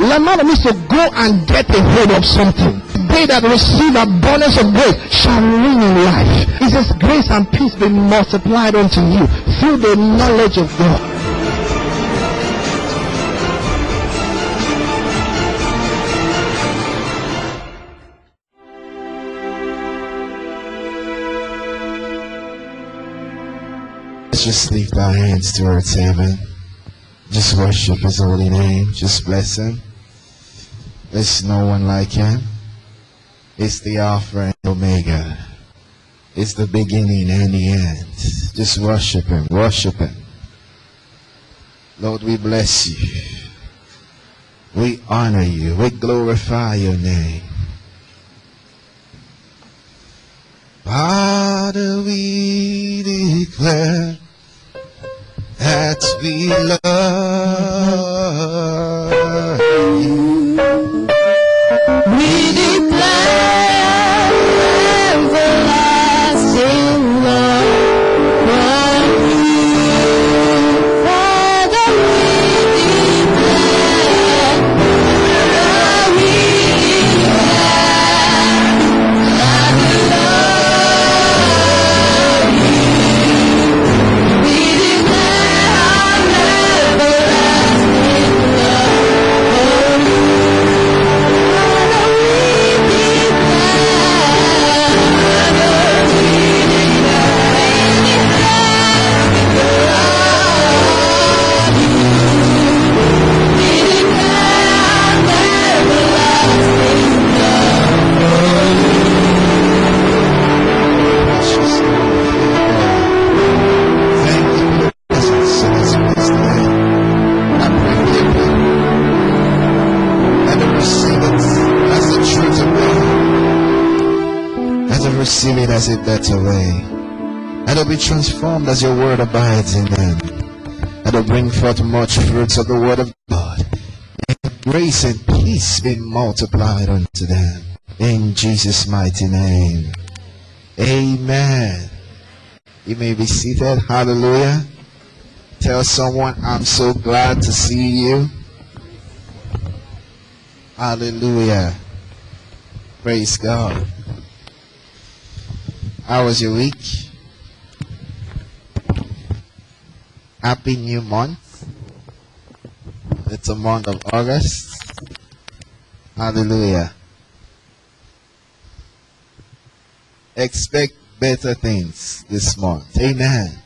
Lambano means to go and get a hold of something. They that receive abundance of grace shall reign in life. It says, Grace and peace be multiplied unto you through the knowledge of God. Let's just lift our hands towards heaven. Just worship His holy name. Just bless Him. There's no one like Him. It's the Alpha and Omega. It's the beginning and the end. Just worship Him. Worship Him. Lord, we bless you. We honor you. We glorify your name. Father, we declare that we love you. Transformed as your word abides in them. Let them bring forth much fruits of the word of God. And grace and peace be multiplied unto them. In Jesus' mighty name. Amen. You may be seated. Hallelujah. Tell someone, I'm so glad to see you. Hallelujah. Praise God. How was your week? Happy new month. It's a month of August. Hallelujah. expect better things this month. Amen.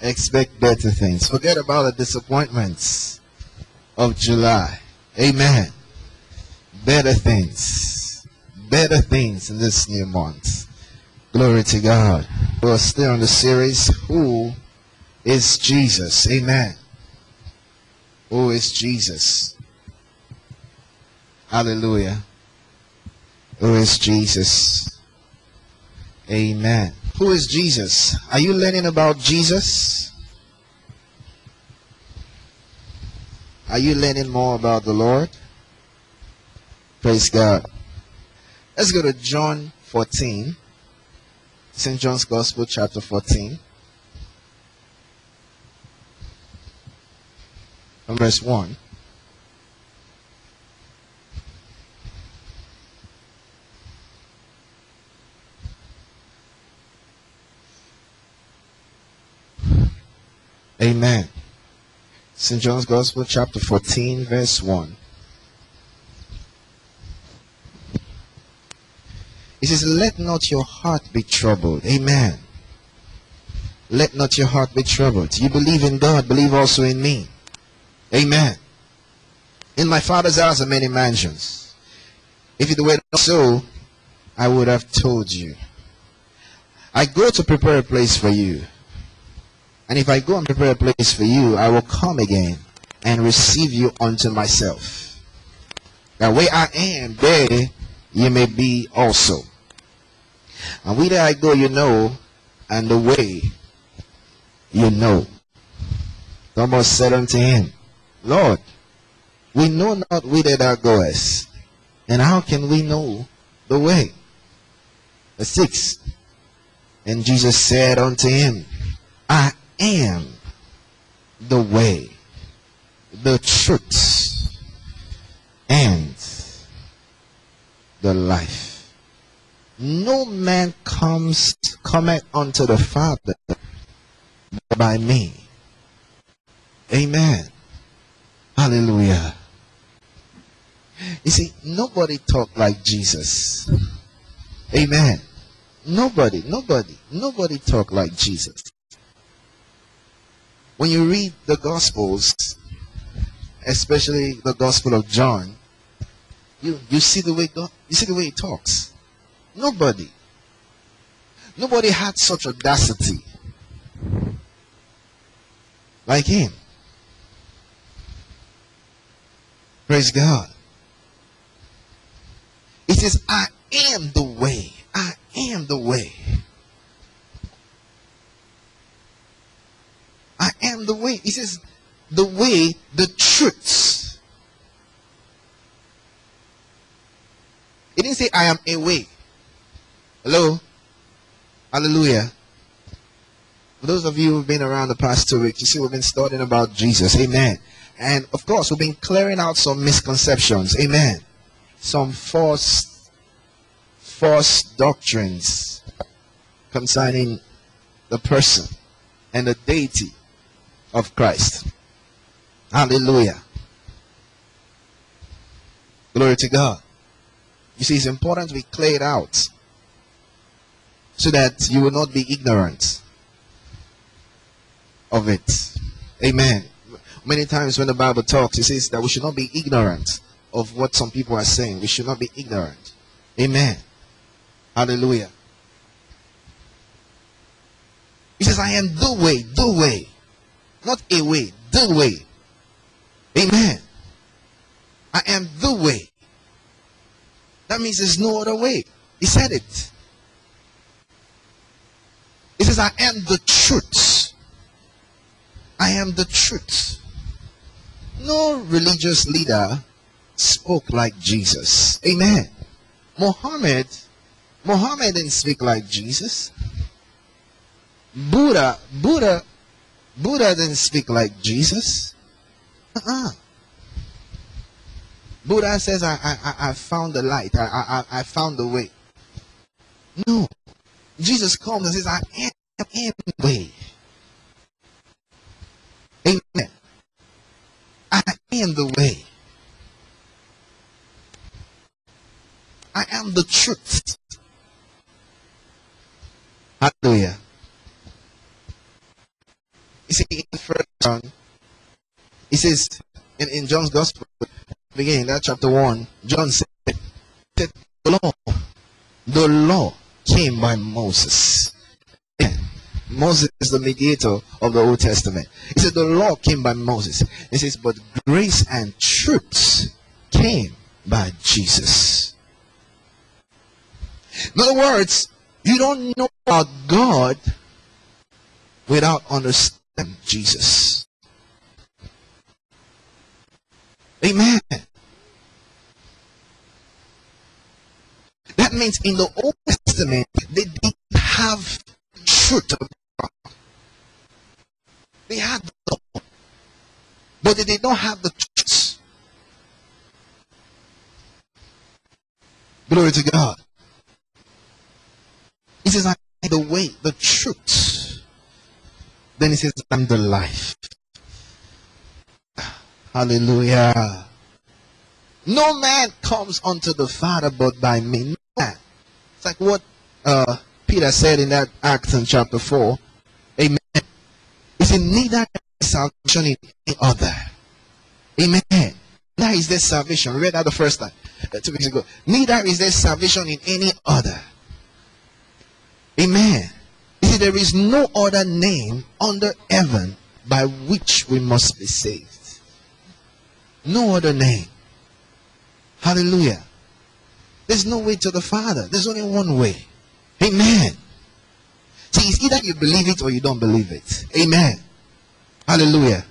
Expect better things. Forget about the disappointments of July. Amen. Better things. Better things in this new month. Glory to God. We're still on the series, Who is Jesus? Amen. Oh, Who is Jesus? Hallelujah. Oh, Who is Jesus? Amen. Who is Jesus? Are you learning about Jesus? Are you learning more about the Lord? Praise God. Let's go to John 14. St. John's Gospel, chapter 14. Verse 1. Amen. St. John's Gospel, chapter 14, verse 1. It says, Let not your heart be troubled. Amen. Let not your heart be troubled. You believe in God, believe also in me. Amen. In my father's house are many mansions. If it were not so, I would have told you. I go to prepare a place for you. And if I go and prepare a place for you, I will come again and receive you unto myself. That where I am, there you may be also. And whither I go, you know, and the way you know. Thomas said unto him, Lord, we know not whither thou goest, and how can we know the way? The sixth, And Jesus said unto him, I am the way, the truth, and the life. No man comes cometh unto the Father by me. Amen. Hallelujah. You see, nobody talk like Jesus. Amen. Nobody, nobody, nobody talk like Jesus. When you read the Gospels, especially the Gospel of John, you you see the way God, you see the way he talks. Nobody, nobody had such audacity like him. Praise God. He says, I am the way. I am the way. I am the way. He says, the way, the truth. He didn't say, I am a way. Hello? Hallelujah. For those of you who've been around the past two weeks, you see, we've been studying about Jesus. Amen. And of course, we've been clearing out some misconceptions. Amen. Some false, false doctrines concerning the person and the deity of Christ. Hallelujah. Glory to God. You see, it's important we clear it out so that you will not be ignorant of it. Amen. Many times when the Bible talks, it says that we should not be ignorant of what some people are saying. We should not be ignorant. Amen. Hallelujah. He says, I am the way, the way. Not a way, the way. Amen. I am the way. That means there's no other way. He said it. He says, I am the truth. I am the truth. No religious leader spoke like Jesus. Amen. Muhammad, Muhammad didn't speak like Jesus. Buddha, Buddha, Buddha didn't speak like Jesus. Uh-uh. Buddha says, I, I, I- found the light. I, I, I- found the way. No. Jesus comes and says, I am, I the way. Amen. I am the way. I am the truth. Hallelujah. You see, in first John, he says, in, in John's Gospel, beginning that chapter 1, John said, the law, the law came by Moses. Moses is the mediator of the Old Testament. He said the law came by Moses. He says, but grace and truth came by Jesus. In other words, you don't know about God without understanding Jesus. Amen. That means in the Old Testament, they didn't have truth of God. They had the law, but they did not have the truth. Glory to God. He says, I am the way, the truth. Then he says, I'm the life. Hallelujah. No man comes unto the Father but by me. Man. It's like what uh, Peter said in that Acts in chapter 4. Amen. He said, Neither salvation in any other. Amen. Neither is there salvation. We read that the first time, uh, two weeks ago. Neither is there salvation in any other. Said, There is no other name under heaven by which we must be saved. No other name. Hallelujah. There's no way to the Father. There's only one way. Amen. See, it's either you believe it or you don't believe it. Amen. Hallelujah.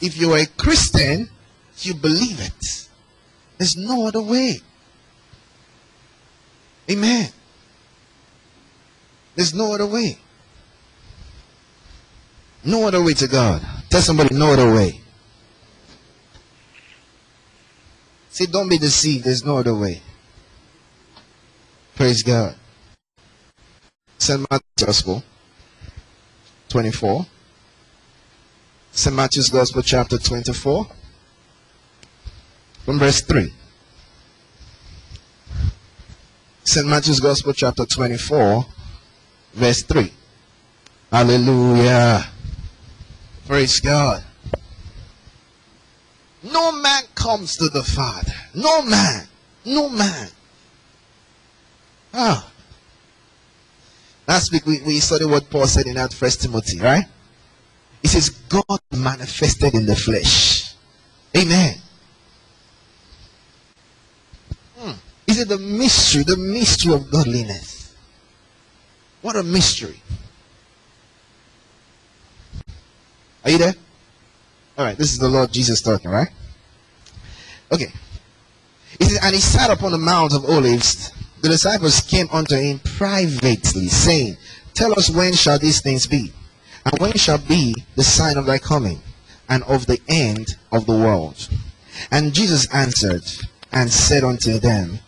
If you are a Christian, you believe it. There's no other way. Amen. There's no other way. No other way to God. Tell somebody, no other way. See, don't be deceived. There's no other way. Praise God. St. Matthew's Gospel 24. St. Matthew's Gospel, chapter 24, from verse 3. St. Matthew's Gospel, chapter 24, verse 3. Hallelujah. Praise God. No man comes to the Father. No man. No man. Ah. Last week we, we studied what Paul said in that first Timothy, right? He says, God manifested in the flesh. Amen. Hmm. Is it the mystery, the mystery of godliness? What a mystery. Are you there? All right, this is the Lord Jesus talking, right? Okay. He says, and he sat upon the Mount of Olives. The disciples came unto him privately, saying, Tell us when shall these things be? And when shall be the sign of thy coming and of the end of the world? And Jesus answered and said unto them,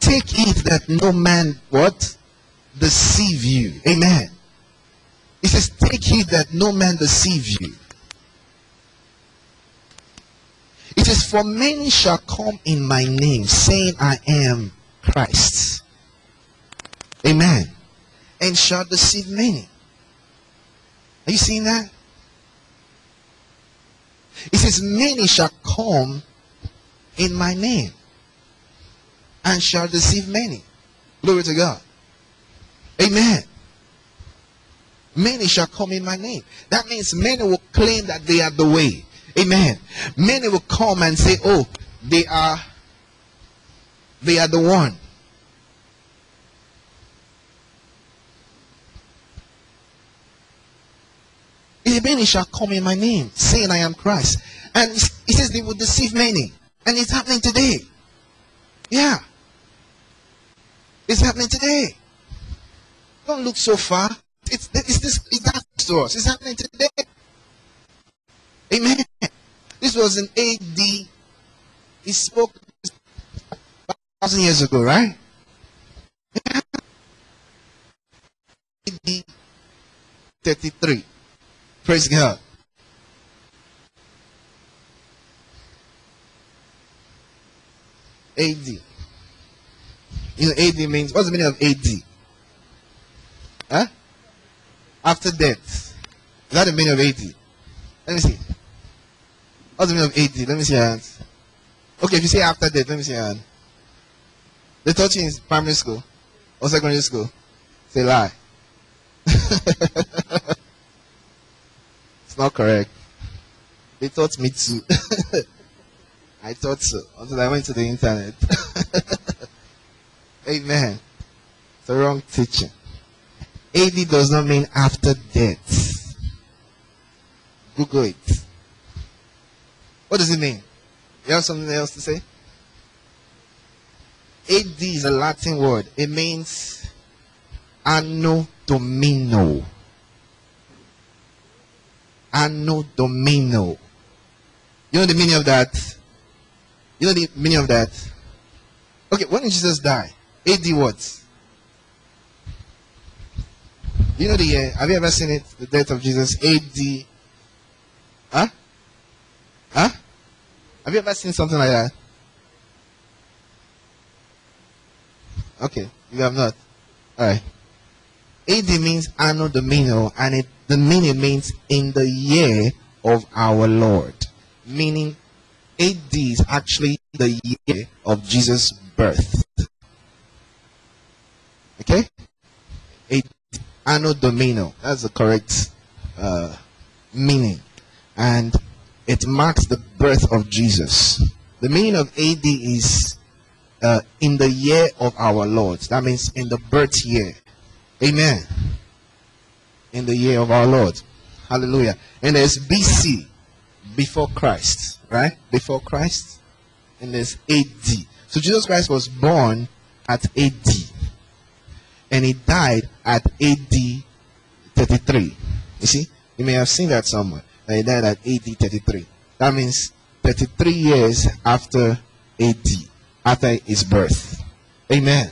Take heed that no man what? Deceive you. Amen. He says, Take heed that no man deceive you. It is for many shall come in my name, saying, I am Christ. Amen. And shall deceive many. Are you seeing that? It says, Many shall come in my name and shall deceive many. Glory to God. Amen. Many shall come in my name. That means many will claim that they are the way. Amen. Many will come and say, Oh, they are they are the one. Many shall come in my name, saying I am Christ. And he says they will deceive many. And it's happening today. Yeah. It's happening today. Don't look so far. It's, it's this it's that to us. It's happening today. Amen. This was in AD. He spoke thousand years ago, right? AD 33. Praise God. AD. You know, AD means, what's the meaning of AD? Huh? After death. Is that the meaning of AD? Let me see. What's the meaning of AD? Let me see your hands. Okay, if you say after death, let me see your hand. They taught you in primary school or secondary school. Say lie. it's not correct. They taught me to. I thought so until I went to the internet. Amen. It's a wrong teaching. AD does not mean after death. Google it. What does it mean? You have something else to say? AD is a Latin word. It means anno domino. Anno domino. You know the meaning of that? You know the meaning of that? Okay, when did Jesus die? AD what? You know the uh, have you ever seen it? The death of Jesus, AD. Huh? Huh? Have you ever seen something like that? Okay, you have not. Alright. AD means anno domino, and it the meaning means in the year of our Lord. Meaning AD is actually the year of Jesus' birth. Okay? Anno domino. That's the correct uh, meaning. And it marks the birth of Jesus. The meaning of AD is uh, in the year of our Lord. That means in the birth year. Amen. In the year of our Lord. Hallelujah. And there's BC, before Christ, right? Before Christ. And there's AD. So Jesus Christ was born at AD. And he died at AD 33. You see? You may have seen that somewhere. That he died at AD 33. That means 33 years after AD, after his birth. Amen.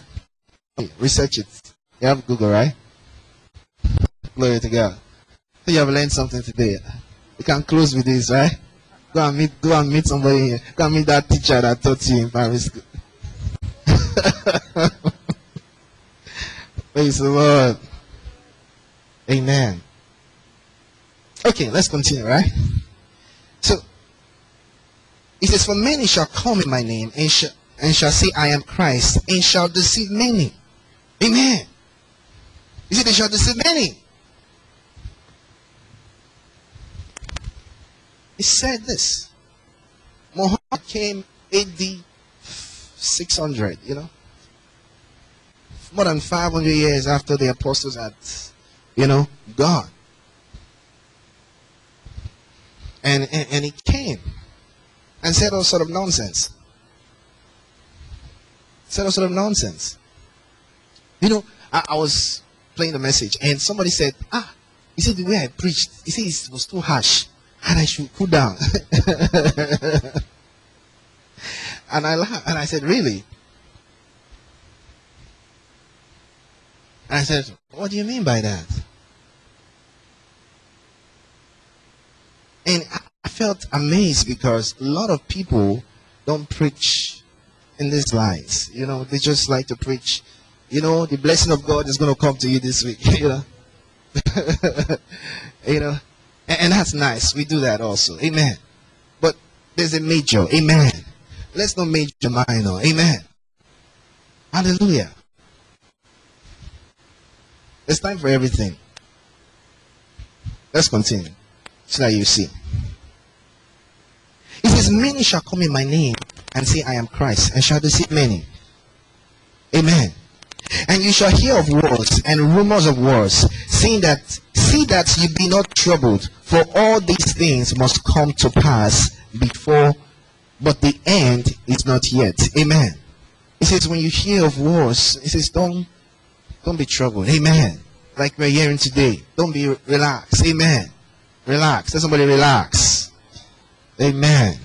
Research it. You have Google, right? Glory to God. So you have learned something today. You can close with this, right? Go and meet, go and meet somebody here. Go and meet that teacher that taught you in primary school. Praise the Lord. Amen. Okay, let's continue, right? So, it says, For many shall come in my name and shall, and shall say, I am Christ, and shall deceive many. Amen. You see, they shall deceive many. He said this. Muhammad came AD 600, you know. More than 500 years after the apostles had, you know, gone. And, and, and he came and said all sort of nonsense. Said all sort of nonsense. You know, I, I was playing the message and somebody said, ah, you see the way I preached, you see it was too harsh and I should cool down. and I laughed and I said, really? And I said, what do you mean by that? And I- felt amazed because a lot of people don't preach in these lines. You know, they just like to preach, you know, the blessing of God is going to come to you this week, you know. you know, and, and that's nice. We do that also. Amen. But there's a major. Amen. Let's not major minor. Amen. Hallelujah. It's time for everything. Let's continue so that you see. It says, Many shall come in my name and say, I am Christ, and shall deceive many. Amen. And you shall hear of wars and rumors of wars, saying that, see that you be not troubled, for all these things must come to pass before, but the end is not yet. Amen. It says, when you hear of wars, it says, don't, don't be troubled. Amen. Like we're hearing today. Don't be relaxed. Amen. Relax. Let somebody relax. Amen.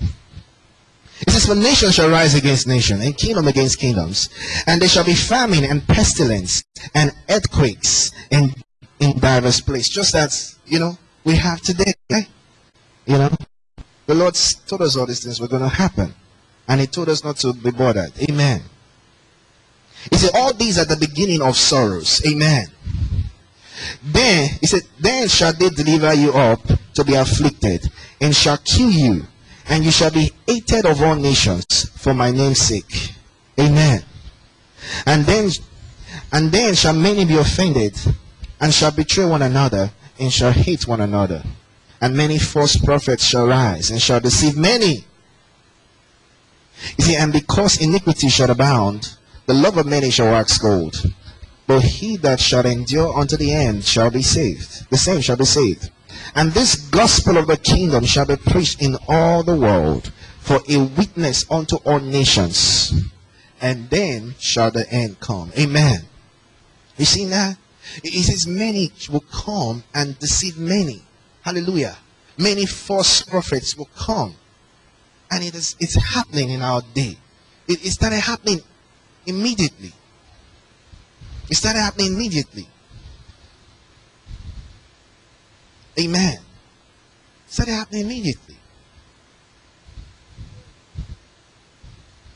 It says, For nation shall rise against nation, and kingdom against kingdoms, and there shall be famine and pestilence and earthquakes in in diverse places. Just as you know we have today. You know, the Lord told us all these things were going to happen, and He told us not to be bothered. Amen. He said, All these are the beginning of sorrows. Amen. Then he said, Then shall they deliver you up to be afflicted, and shall kill you, and you shall be hated of all nations for my name's sake. Amen. And then and then shall many be offended, and shall betray one another, and shall hate one another. And many false prophets shall rise, and shall deceive many. You see, and because iniquity shall abound, the love of many shall wax cold. But he that shall endure unto the end shall be saved. The same shall be saved. And this gospel of the kingdom shall be preached in all the world for a witness unto all nations. And then shall the end come. Amen. You see now? It says many will come and deceive many. Hallelujah. Many false prophets will come. And it is it's happening in our day. It, it started happening immediately. It started happening immediately. Amen. It started happening immediately.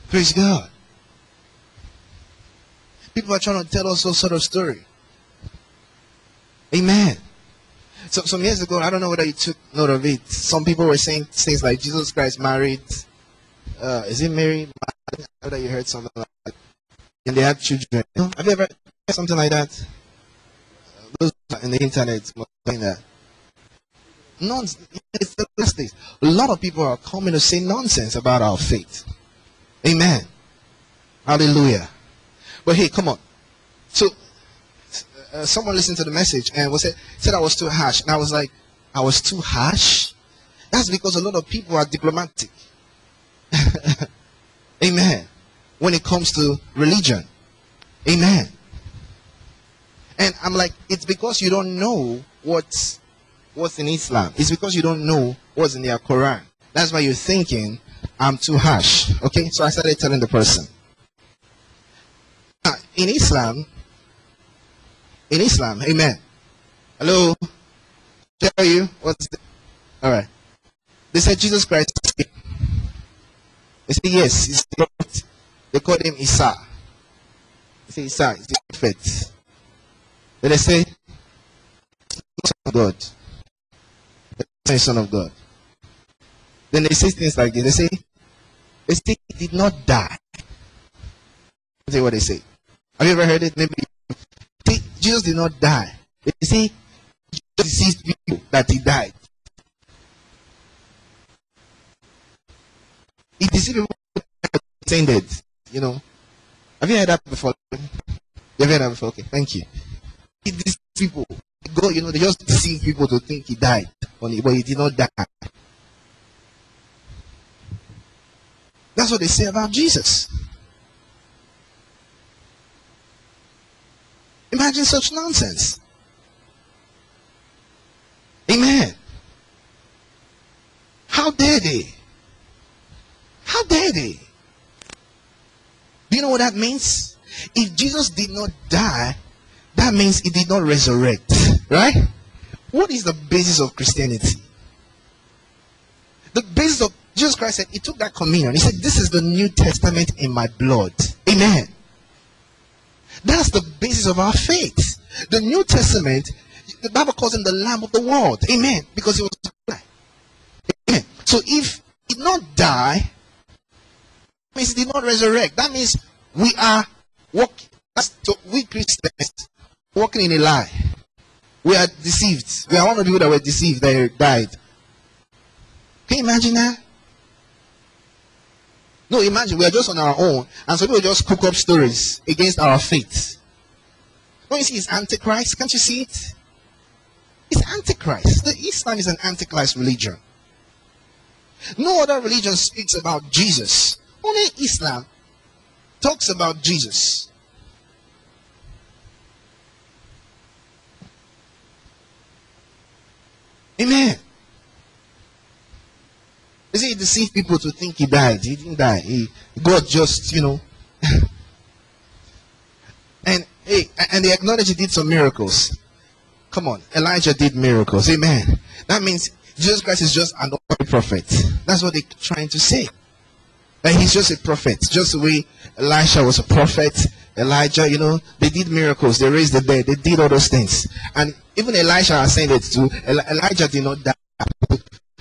Praise God. People are trying to tell us some sort of story. Amen. So some years ago, I don't know whether you took note of it. Some people were saying things like Jesus Christ married. Uh, is it Mary? I don't know whether you heard something like that. And they had children. Have you ever something like that? Those in the internet saying that. Nonsense. It's the last days. A lot of people are coming to say nonsense about our faith. Amen. Hallelujah. But hey, come on. So, uh, someone listened to the message and was said, said I was too harsh. And I was like, I was too harsh? That's because a lot of people are diplomatic. Amen. When it comes to religion. Amen. And I'm like, it's because you don't know what's what's in Islam. It's because you don't know what's in their Quran. That's why you're thinking I'm too harsh. Okay? So I started telling the person. Ah, in Islam, in Islam, amen. Hello? Tell you what's the, all right. They said Jesus Christ. They say yes, he's. They call him Isa. They Isa is the prophet. Then they say son of God. The son of God. Then they say things like this. They say they say he did not die. Say what they say. Have you ever heard it? Maybe See, Jesus did not die. They say Jesus people that he died. He deceived people intended. You know. Have you heard that before? You've heard that before? Okay, thank you. He deceived people. God, you know, they just deceive people to think he died, but he did not die. That's what they say about Jesus. Imagine such nonsense. Amen. How dare they? How dare they? Do you know what that means? If Jesus did not die, that means he did not resurrect. Right? What is the basis of Christianity? The basis of Jesus Christ said, He took that communion. He said, This is the New Testament in my blood. Amen. That's the basis of our faith. The New Testament, the Bible calls him the Lamb of the world. Amen. Because he was. Amen. So if he did not die, means he did not resurrect. That means we are walking. That's, so we Christians walking in a lie. We are deceived. We are one of the people that were deceived that died. Can you imagine that? No, imagine we are just on our own, and some people just cook up stories against our faith. Don't you see it's Antichrist? Can't you see it? It's Antichrist. The Islam is an Antichrist religion. No other religion speaks about Jesus. Only Islam talks about Jesus. Amen. You see, he deceived people to think he died. He didn't die. He, God just, you know. and hey, and they acknowledge he did some miracles. Come on, Elijah did miracles. Amen. That means Jesus Christ is just an ordinary prophet. That's what they're trying to say. He's just a prophet, just the way Elisha was a prophet. Elijah, you know, they did miracles, they raised the dead, they did all those things. And even Elisha ascended to Eli- Elijah did not die.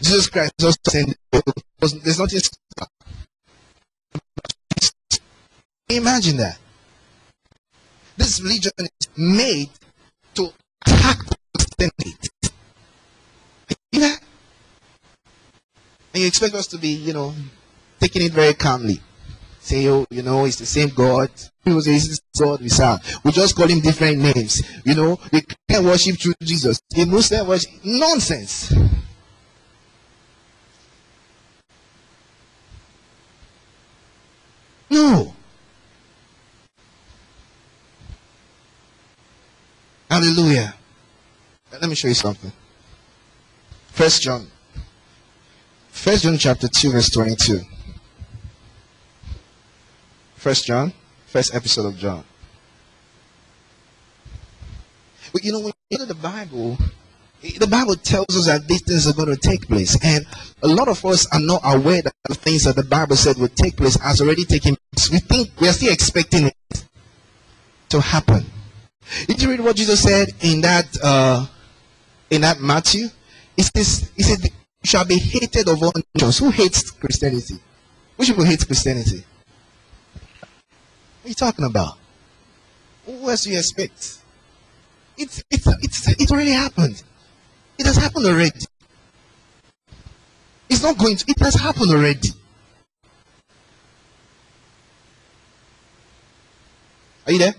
Jesus Christ just ascended. There's nothing. Imagine that. This religion is made to attack the state. You know? And you expect us to be, you know, taking it very calmly. Say, oh, you know, it's the same God. Say, it's the same God we serve. We just call him different names. You know, can't worship through Jesus. The Muslim worship. Nonsense. No. Hallelujah. Let me show you something. First John. First John chapter 2 verse 22. First John, first epistle of John. But you know, when you look at the Bible, the Bible tells us that these things are going to take place. And a lot of us are not aware that the things that the Bible said would take place has already taken place. We think we are still expecting it to happen. Did you read what Jesus said in that uh, in that Matthew? It says, he said, "You shall be hated of all nations." Who hates Christianity? Which people hate Christianity? What are you talking about? Who else do you expect? It's it's it's it already happened. It has happened already. It's not going to. It has happened already. Are you there?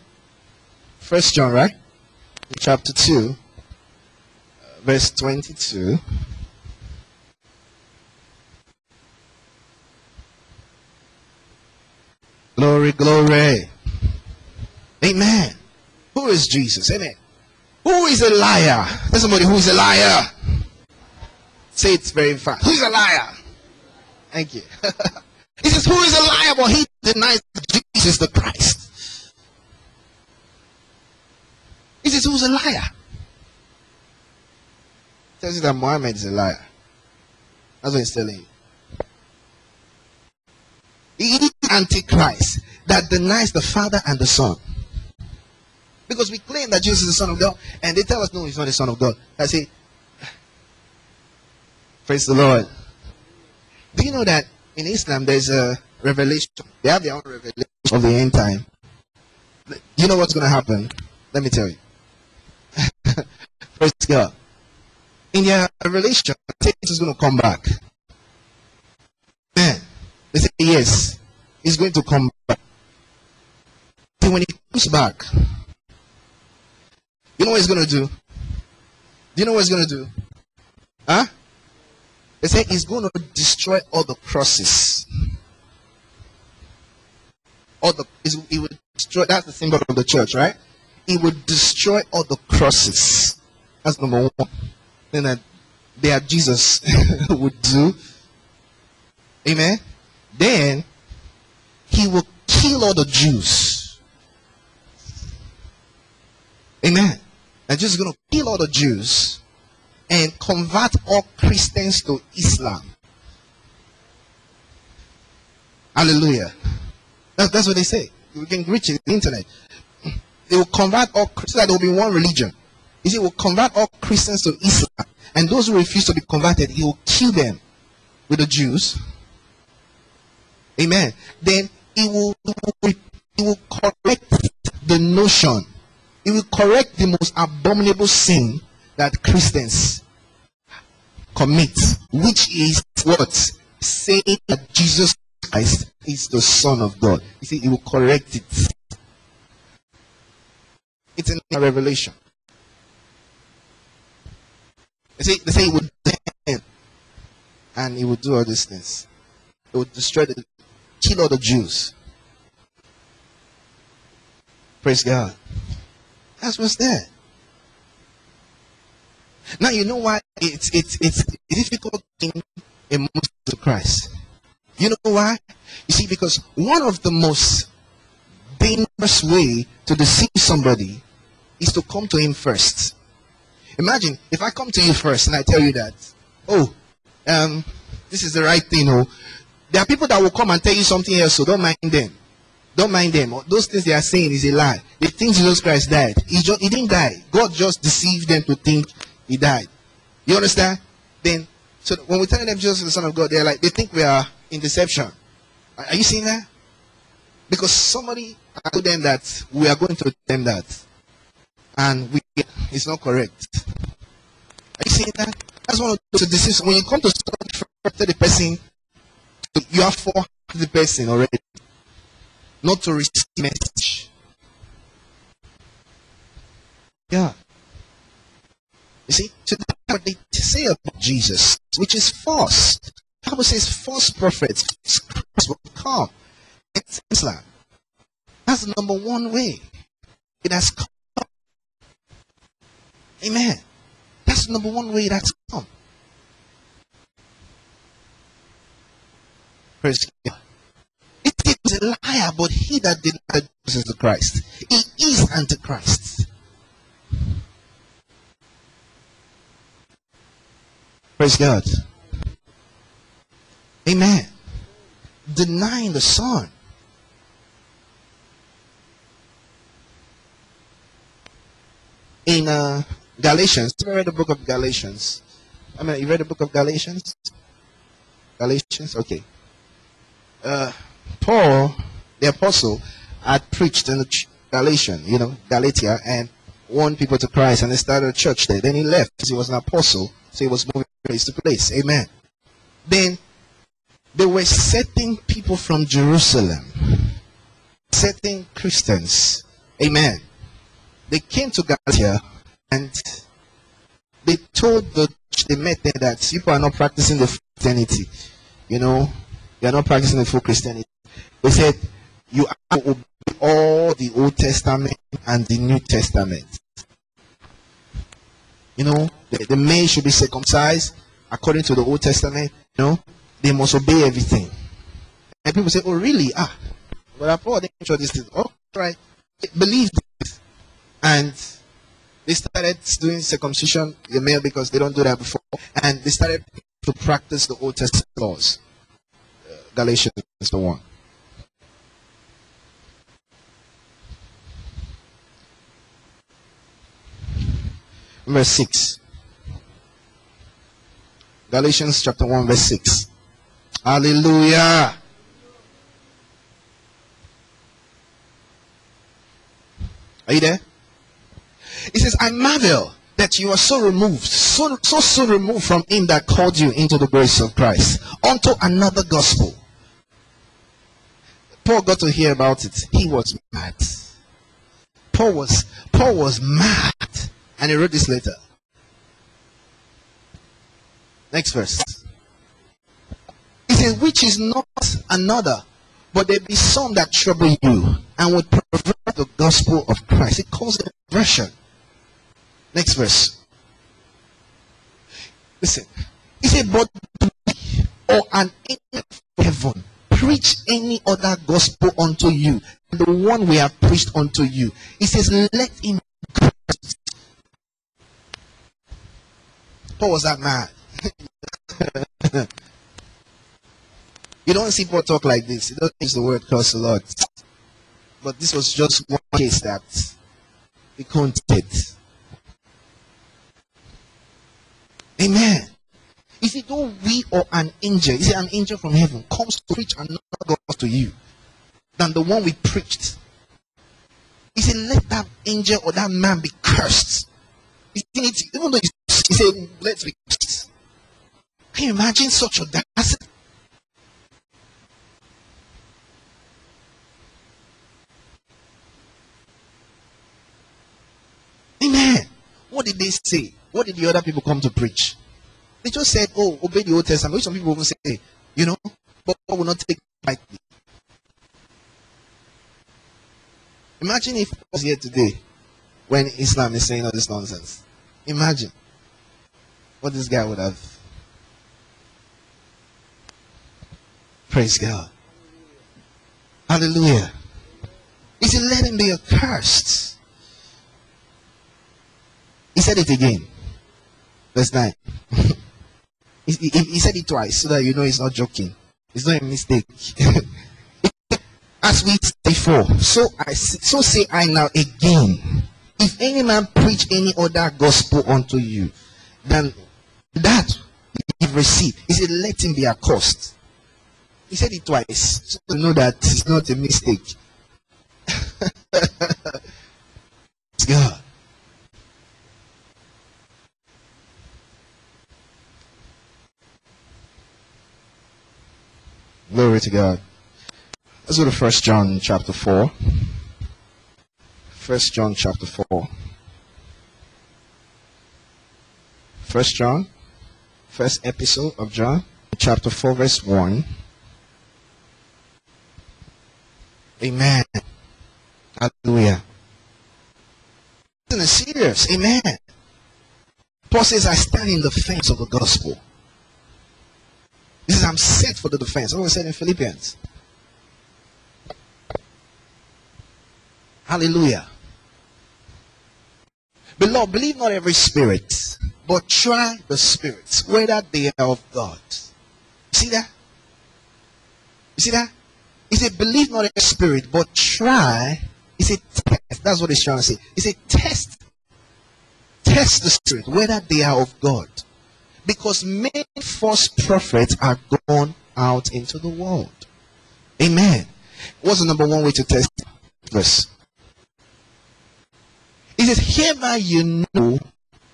First John, right? In chapter 2, uh, verse 22. Glory, glory. Amen. Who is Jesus? Amen. Who is a liar? There's somebody who is a liar. Say it very fast. Who's a liar? Thank you. he says, Who is a liar? But he denies Jesus the Christ. He says, Who's a liar? Tells you that Muhammad is a liar. That's what he's telling you. He is Antichrist that denies the Father and the Son. Because we claim that Jesus is the Son of God, and they tell us, no, he's not the Son of God. I say, praise the Lord. Do you know that in Islam there's a revelation? They have their own revelation of the end time. Do You know what's going to happen? Let me tell you. praise God. In their revelation, Jesus is going to come back. Man, they say, yes, he's going to come back. When he comes back, you know what he's going to do? Do you know what he's going to do? Huh? They say he's going to destroy all the crosses. All the he would destroy. That's the symbol of the church, right? He would destroy all the crosses. That's number one. Then that that Jesus would do. Amen. Then he will kill all the Jews. Amen. Jesus is going to kill all the Jews and convert all Christians to Islam. Hallelujah. That's, that's what they say. You can reach it the internet. They will convert all so that there will be one religion. You see, will convert all Christians to Islam. And those who refuse to be converted, he will kill them with the Jews. Amen. Then he will, he will correct the notion. He will correct the most abominable sin that Christians commit, which is what? Saying that Jesus Christ is the Son of God. You see, he will correct it. It's in a revelation. They say, they say he would and he would do all these things. He would destroy the kill all the Jews. Praise God. That's what's there. Now you know why it's it's it's a difficult thing a Muslim to Christ. You know why? You see, because one of the most dangerous way to deceive somebody is to come to him first. Imagine if I come to you first and I tell you that, oh, um, this is the right thing. Oh, there are people that will come and tell you something else, so don't mind them. Don't mind them. Those things they are saying is a lie. They think Jesus Christ died. He, just, he didn't die. God just deceived them to think he died. You understand? Then, so when we tell them Jesus is the Son of God, they're like, they think we are in deception. Are, you seeing that? Because somebody told them that we are going to them that. And we, it's not correct. Are you seeing that? That's one of the decisions. When you come to start to the person, you are for the person already not to receive message. Yeah. You see, so that's what they say about Jesus, which is false. The Bible says false prophets, false will come. It's Islam. That's the number one way. It has come. Amen. That's the number one way it has come. Praise God. A liar, but he that denied Jesus the Christ. He is Antichrist. Praise God. Amen. Denying the Son. In uh, Galatians, you read the book of Galatians? I mean, you read the book of Galatians? Galatians? Okay. Uh, Paul, the apostle, had preached in Galatian, you know, Galatia, and won people to Christ, and they started a church there. Then he left because he was an apostle, so he was moving place to place. Amen. Then they were setting people from Jerusalem, setting Christians Amen. They came to Galatia and they told the church they met there that people are not practicing the Christianity. You know, they are not practicing the full Christianity. They said you have to obey all the Old Testament and the New Testament. You know, the, the male should be circumcised according to the Old Testament. You know, they must obey everything. And people say, "Oh, really? Ah, but I Paul didn't this thing. Oh, right, believe this." And they started doing circumcision the male because they don't do that before, and they started to practice the Old Testament laws. Uh, Galatians is the one. Verse 6. Galatians chapter 1, verse 6. Hallelujah. Are you there? He says, I marvel that you are so removed, so, so soon removed from him that called you into the grace of Christ, unto another gospel. Paul got to hear about it. He was mad. Paul was Paul was mad. And he wrote this letter. Next verse. He says, which is not another, but there be some that trouble you and would pervert the gospel of Christ. It calls it perversion. Next verse. Listen. He said, but or an angel heaven preach any other gospel unto you, the one we have preached unto you. He says, let him Paul was that man. you don't see Paul talk like this. He doesn't use the word curse a lot. But this was just one case that he counted. Amen. He said, Though we or an angel, is said, an angel from heaven comes to preach another gospel to you than the one we preached. He said, Let that angel or that man be cursed. He even though he said, Let's be. Can you imagine such audacity? Amen. What did they say? What did the other people come to preach? They just said, Oh, obey the Old Testament. Which some people even say, You know, but God will not take lightly. Imagine if I was here today when Islam is saying all this nonsense. Imagine what this guy would have. Praise God. Hallelujah. He said, Let him be accursed. He said it again. Verse 9. he, he- he said it twice so that you know he's not joking. It's not a mistake. As we said before, so I so say I now again. If any man preach any other gospel unto you, then that you've received, he said, let him be accursed. He said it twice, so you know that it's not a mistake. It's God. Glory to God. Let's go to First John chapter four. First John chapter four. First John, first epistle of John, chapter four, verse one. Amen. Hallelujah. Listen, it's serious. Amen. Paul says, I stand in the defense of the gospel. He says, I'm set for the defense. What was said in Philippians? Hallelujah. Beloved, believe not every spirit, but try the spirits, whether they are of God. See that? You see that? He said, believe not every spirit, but try. He said, test. That's what he's trying to say. He said, test. Test the spirit, whether they are of God. Because many false prophets are gone out into the world. Amen. What's the number one way to test verse? He says, Hereby you know,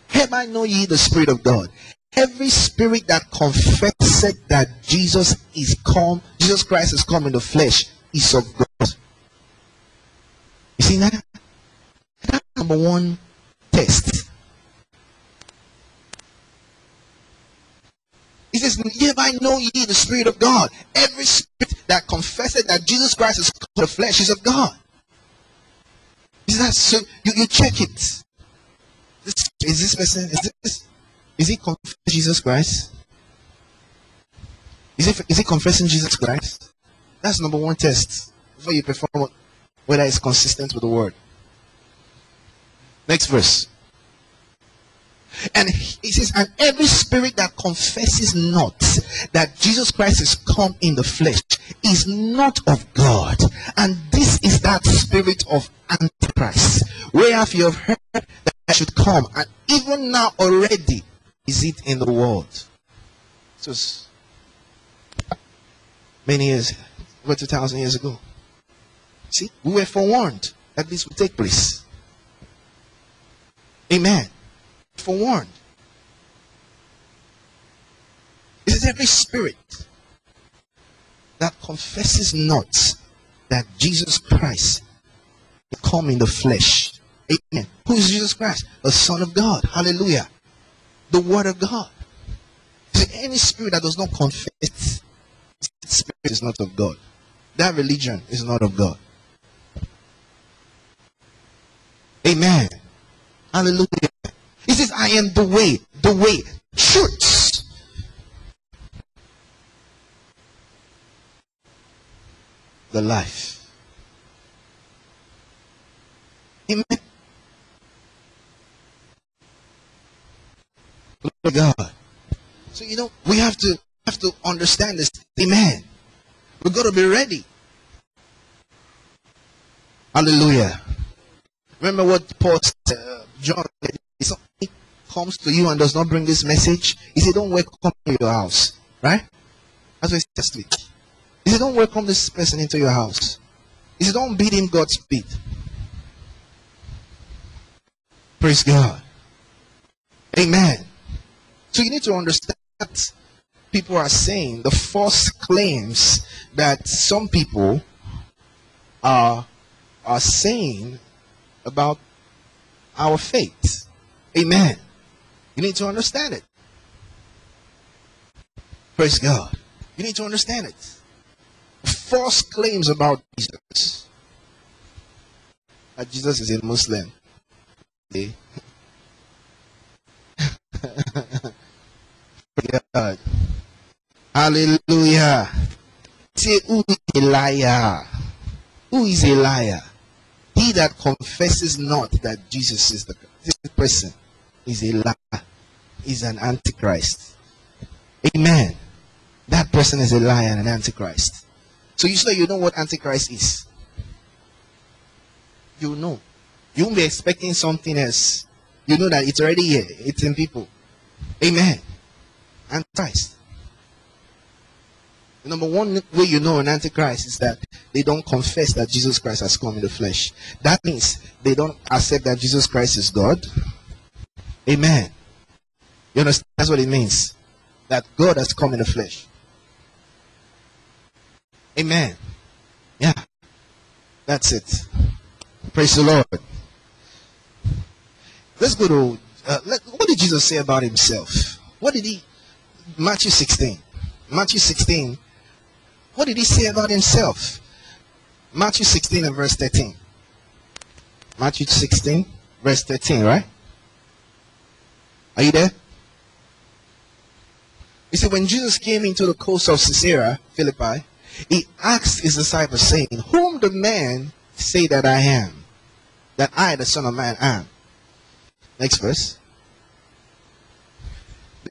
hereby know ye the Spirit of God. Every spirit that confesseth that Jesus is come, Jesus Christ is come in the flesh, is of God. You see that? number one test. He says, Hereby know ye the Spirit of God. Every spirit that confesses that Jesus Christ is come in the flesh is of God. Is that so? You, you check it. Is this person, is this, is he confessing Jesus Christ? Is he, is he confessing Jesus Christ? That's number one test before you perform whether it's consistent with the word. Next verse. And he says, and every spirit that confesses not that Jesus Christ is come in the flesh is not of God. And this is that spirit of Antichrist, whereof you have heard that I should come, and even now already is it in the world. So many years, over 2,000 years ago. See, we were forewarned that this would take place. Amen. Forewarned. It is every spirit that confesses not that Jesus Christ come in the flesh. Amen. Who is Jesus Christ? The Son of God. Hallelujah. The Word of God. See, any spirit that does not confess, that spirit is not of God. That religion is not of God. Amen. Hallelujah. He says, I am the way, the way, truth. The life. Amen. To God. So you know we have to have to understand this. Amen. We've got to be ready. Hallelujah. Remember what Paul said, uh, John, if somebody comes to you and does not bring this message, he said, Don't welcome your house. Right? That's what he says to me. He said, Don't welcome this person into your house. He said, Don't bid him Godspeed. Praise God. Amen. So you need to understand that people are saying the false claims that some people are are saying about our faith. Amen. You need to understand it. Praise God. You need to understand it. False claims about Jesus. That Jesus is a Muslim. God. Hallelujah. Say, who is a liar? Who is a liar? He that confesses not that Jesus is the this person is a liar, is an antichrist. Amen. That person is a liar and an antichrist. So you say you know what antichrist is. You know. You won't be expecting something else. You know that it's already here. It's in people. Amen. Antichrist. The number one way you know an antichrist is that they don't confess that Jesus Christ has come in the flesh. That means they don't accept that Jesus Christ is God. Amen. You understand? That's what it means. That God has come in the flesh. Amen. Yeah. That's it. Praise the Lord. Let's go to. Uh, let, what did Jesus say about himself? What did he. Matthew 16. Matthew 16. What did he say about himself? Matthew 16 and verse 13. Matthew 16, verse 13, right? Are you there? You see, when Jesus came into the coast of Caesarea, Philippi, he asked his disciples, saying, Whom do men say that I am? That I, the Son of Man, am. Next verse.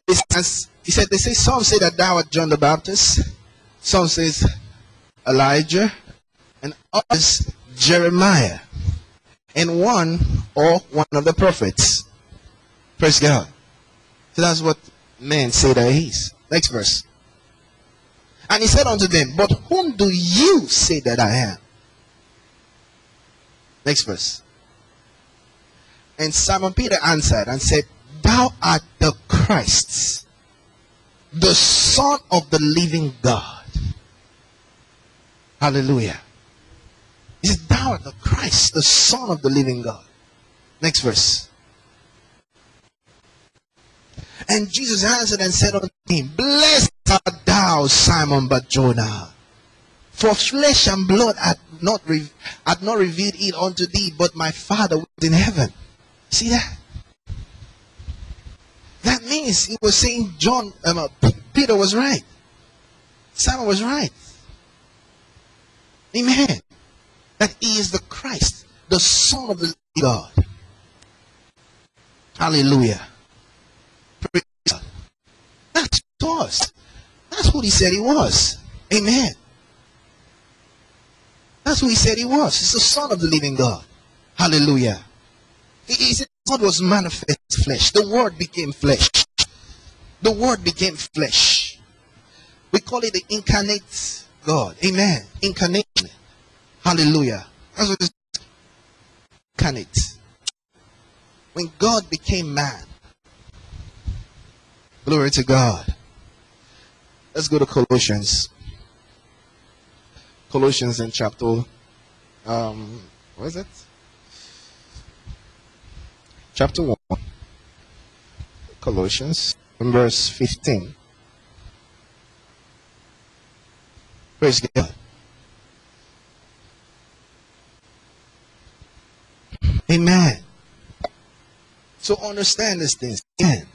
He said, They say, Some say that thou art John the Baptist, some says Elijah, and others Jeremiah, and one or one of the prophets. Praise God. So that's what men say that he is. Next verse. And he said unto them, But whom do you say that I am? Next verse. And Simon Peter answered and said, Thou art the Christ, the Son of the living God. Hallelujah. He said, Thou art the Christ, the Son of the living God. Next verse. And Jesus answered and said unto him, Blessed art thou, Simon Barjona. For flesh and blood had not, re- not revealed it unto thee, but my Father was in heaven. See that? That means he was saying John, um, uh, Peter was right. Simon was right. Amen. That he is the Christ, the Son of the God. Hallelujah. Praise God. That's was. That's what he said he was. Amen. That's who he said he was. He's the Son of the living God. Hallelujah. He, he said God was manifest flesh. The Word became flesh. The Word became flesh. We call it the incarnate God. Amen. Incarnate. Hallelujah. That's what it's incarnate. When God became man. Glory to God. Let's go to Colossians. Colossians in chapter um what is it? Chapter 1. Colossians verse 15. Praise God. Amen. So understand these things again.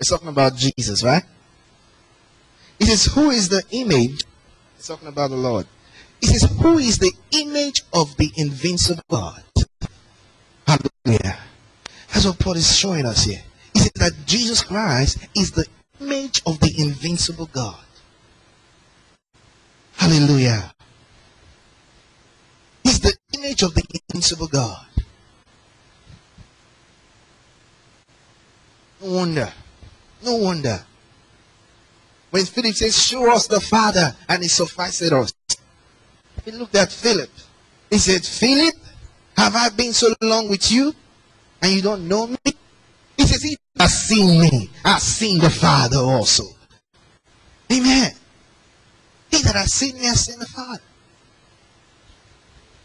It's talking about Jesus, right? It says, Who is the image? It's talking about the Lord. It says, Who is the image of the invincible God? Hallelujah. That's what Paul is showing us here. He says that Jesus Christ is the image of the invincible God. Hallelujah. He's the image of the invincible God. No wonder. No wonder. When Philip says, Show us the Father, and it sufficed us. He looked at Philip. He said, Philip, have I been so long with you, and you don't know me? He says, He has seen me, has seen the Father also. Amen. He that has seen me has seen the Father.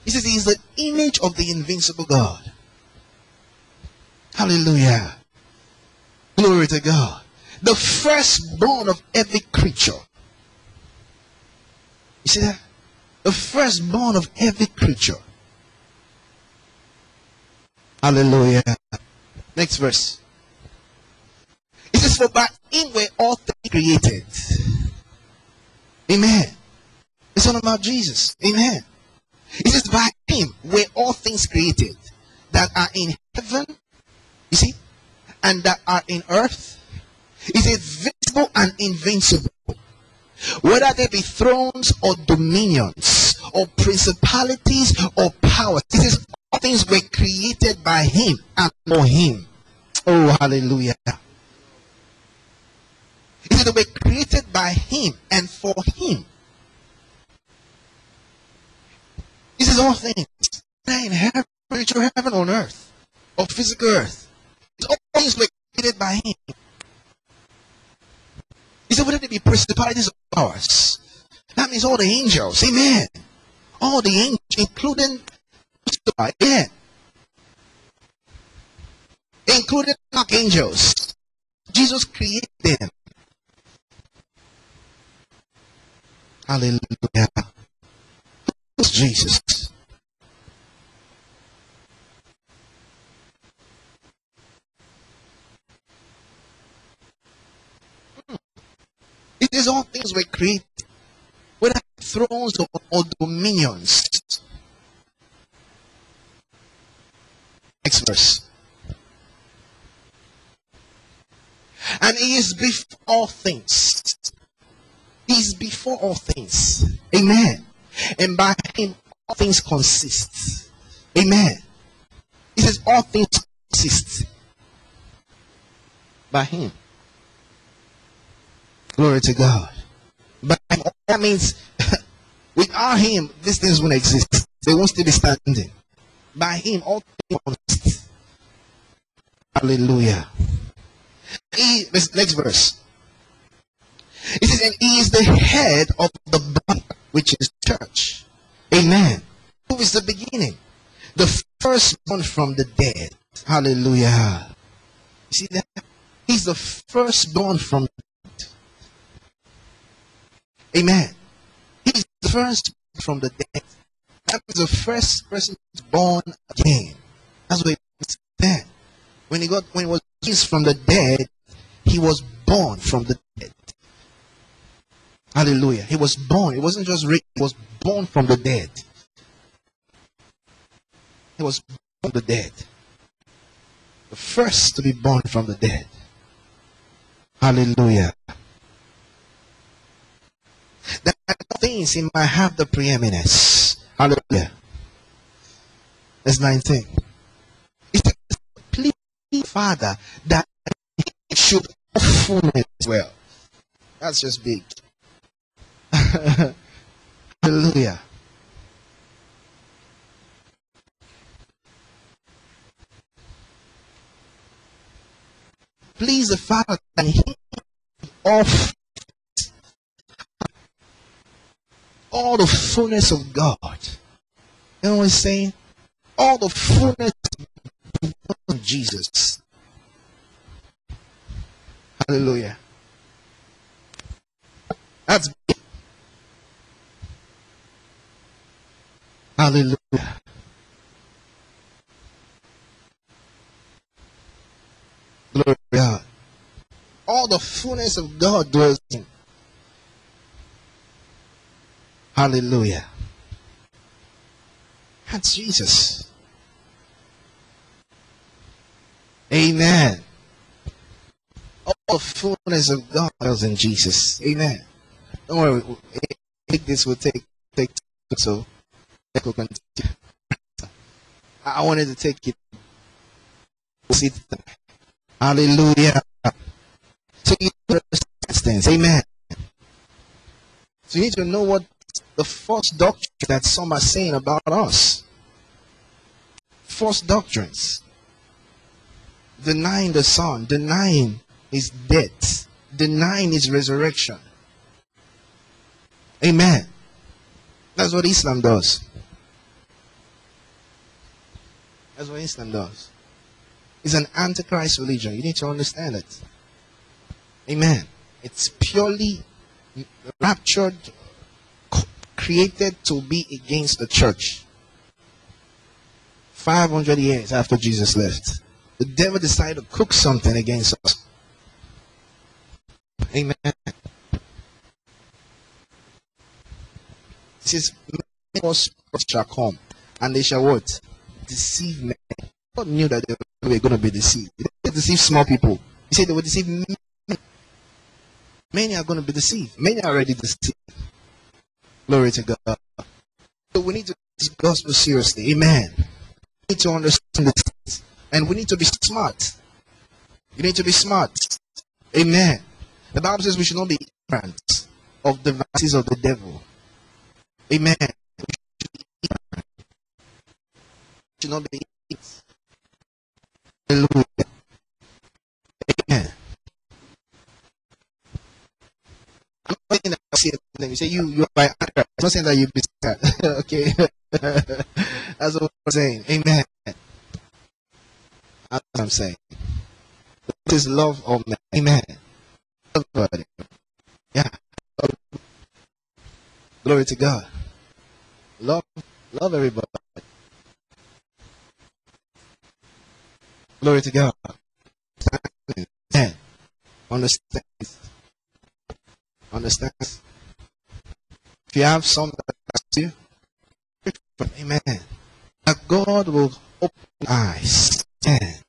He says he is the image of the invincible God. Hallelujah. Glory to God. The firstborn of every creature. You see that? The firstborn of every creature. Hallelujah. Next verse. It says, For by him were all things created. Amen. It's all about Jesus. Amen. It says, By him were all things created that are in heaven, you see, and that are in earth. Is invisible and invincible. Whether they be thrones or dominions, or principalities or powers. Says, All things were created by him and for him. Oh, hallelujah. It said they were created by him and for him. This is all things in heaven, spiritual heaven on earth, or physical earth. All things were created by Him. He said, whether they be principalities or powers. That means all the angels. Amen. All the angels, including yeah. Including archangels. Jesus created them. Hallelujah. Jesus? Is all things were created, whether thrones or, or dominions. Next verse. And he is before all things. He is before all things. Amen. And by him all things consist. Amen. He says all things consist by him. Glory to God. But that means without him, these things won't exist. They won't still be standing. By him, all things consist. Hallelujah. He, next verse. It says, and he is the head of the body, which is church. Amen. Who is the beginning, the firstborn from the dead. Hallelujah. You see that? He's the firstborn from. Amen. He's the first from the dead. That is the first person born again. That's what it said. When he got when he was raised from the dead, he was born from the dead. Hallelujah. He was born. He wasn't just raised, he was born from the dead. He was born from the dead. The first to be born from the dead. Hallelujah. That he might have the preeminence. Hallelujah. Verse 19. It says, please, Father, that he should have fullness as well. That's just big. Hallelujah. Please the Father that he of all the fullness of God. You know what he's saying? All the fullness of Jesus. Hallelujah. That's. Hallelujah. Glory to God. All the fullness of God dwells in. Hallelujah. That's Jesus. Amen. All the fullness of God is in Jesus. Amen. Don't worry. This will take take time, so. I wanted to take it. Hallelujah. So you understand things. Amen. So you need to know what the false doctrine that some are saying about us. False doctrines. Denying the Son, denying his death, denying his resurrection. Amen. That's what Islam does. That's what Islam does. It's an antichrist religion. You need to understand it. Amen. It's purely raptured, created to be against the church. 500 years after Jesus left, the devil decided to cook something against us. Amen. It says, "Many shall come, and they shall what? Deceive men. God knew that they were going to be deceived. They deceive small people. He said they will deceive many. Many are going to be deceived. Many are already deceived. Glory to God. So we need to take this gospel seriously. Amen. We need to understand this. And we need to be smart. You need to be smart. Amen. The Bible says we should not be ignorant of the devices of the devil. Amen. We should not be ignorant. Hallelujah. Amen. I'm not saying that you see them. You say you you're by Antichrist. I'm not saying that you be sad. okay. That's what I'm saying. Amen. That's what I'm saying. This is love of man. Amen. Everybody. Yeah. Glory to God. Love love everybody. Glory to God. Amen. Understand. Understand? If you have some that for amen. That God will open eyes amen,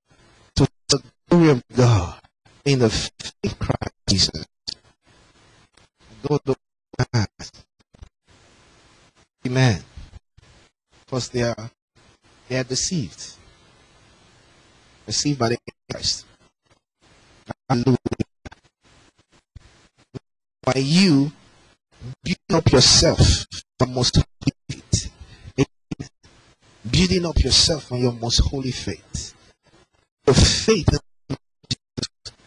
to the glory of God in the faith of Christ Jesus. God will eyes. Amen. Because they are they are deceived. Deceived by the Christ. Hallelujah by you up yourself on most holy faith. Building up yourself on your most holy faith. Your faith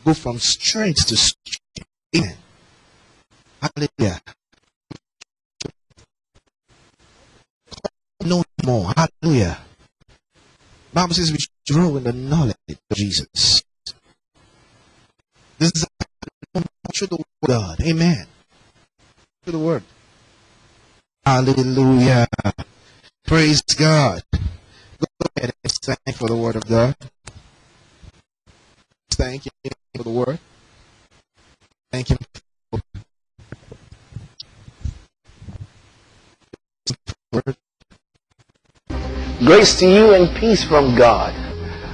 go from strength to strength. Amen. Hallelujah. Him more. Hallelujah. Bible says we grow in the knowledge of Jesus. This is the word of God. Amen. Through the word. Hallelujah. Praise God. Go ahead and thank for the word of God. Thank you for the word. Thank you for word. Grace to you and peace from God.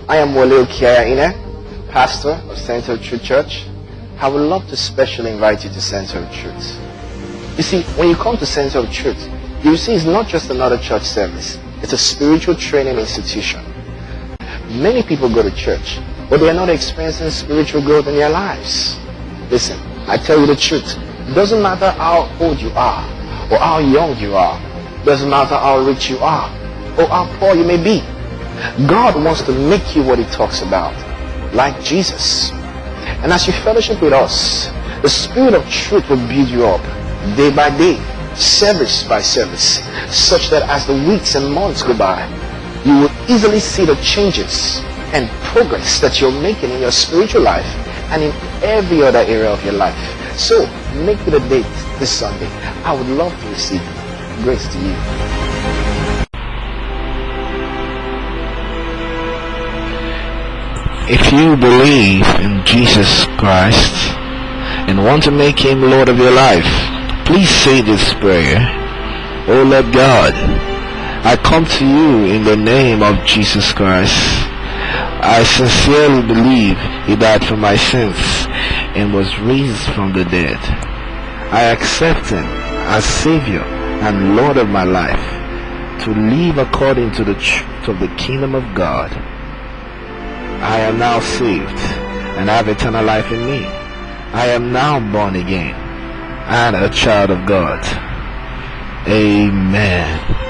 I am Wole Kiaina, pastor of Center of Truth Church. I would love to specially invite you to Center of Truth. You see, when you come to Center of Truth, you see it's not just another church service. It's a spiritual training institution. Many people go to church, but they are not experiencing spiritual growth in their lives. Listen, I tell you the truth. It doesn't matter how old you are or how young you are. It Doesn't matter how rich you are or how poor you may be. God wants to make you what he talks about, like Jesus. And as you fellowship with us, the Spirit of truth will build you up day by day, service by service, such that as the weeks and months go by, you will easily see the changes and progress that you're making in your spiritual life and in every other area of your life. So, make it a date this Sunday. I would love to receive. Grace to you. If you believe in Jesus Christ and want to make him Lord of your life, please say this prayer. Oh Lord God, I come to you in the name of Jesus Christ. I sincerely believe he died for my sins and was raised from the dead. I accept him as Savior and Lord of my life to live according to the truth of the kingdom of God. I am now saved and have eternal life in me. I am now born again and a child of God. Amen.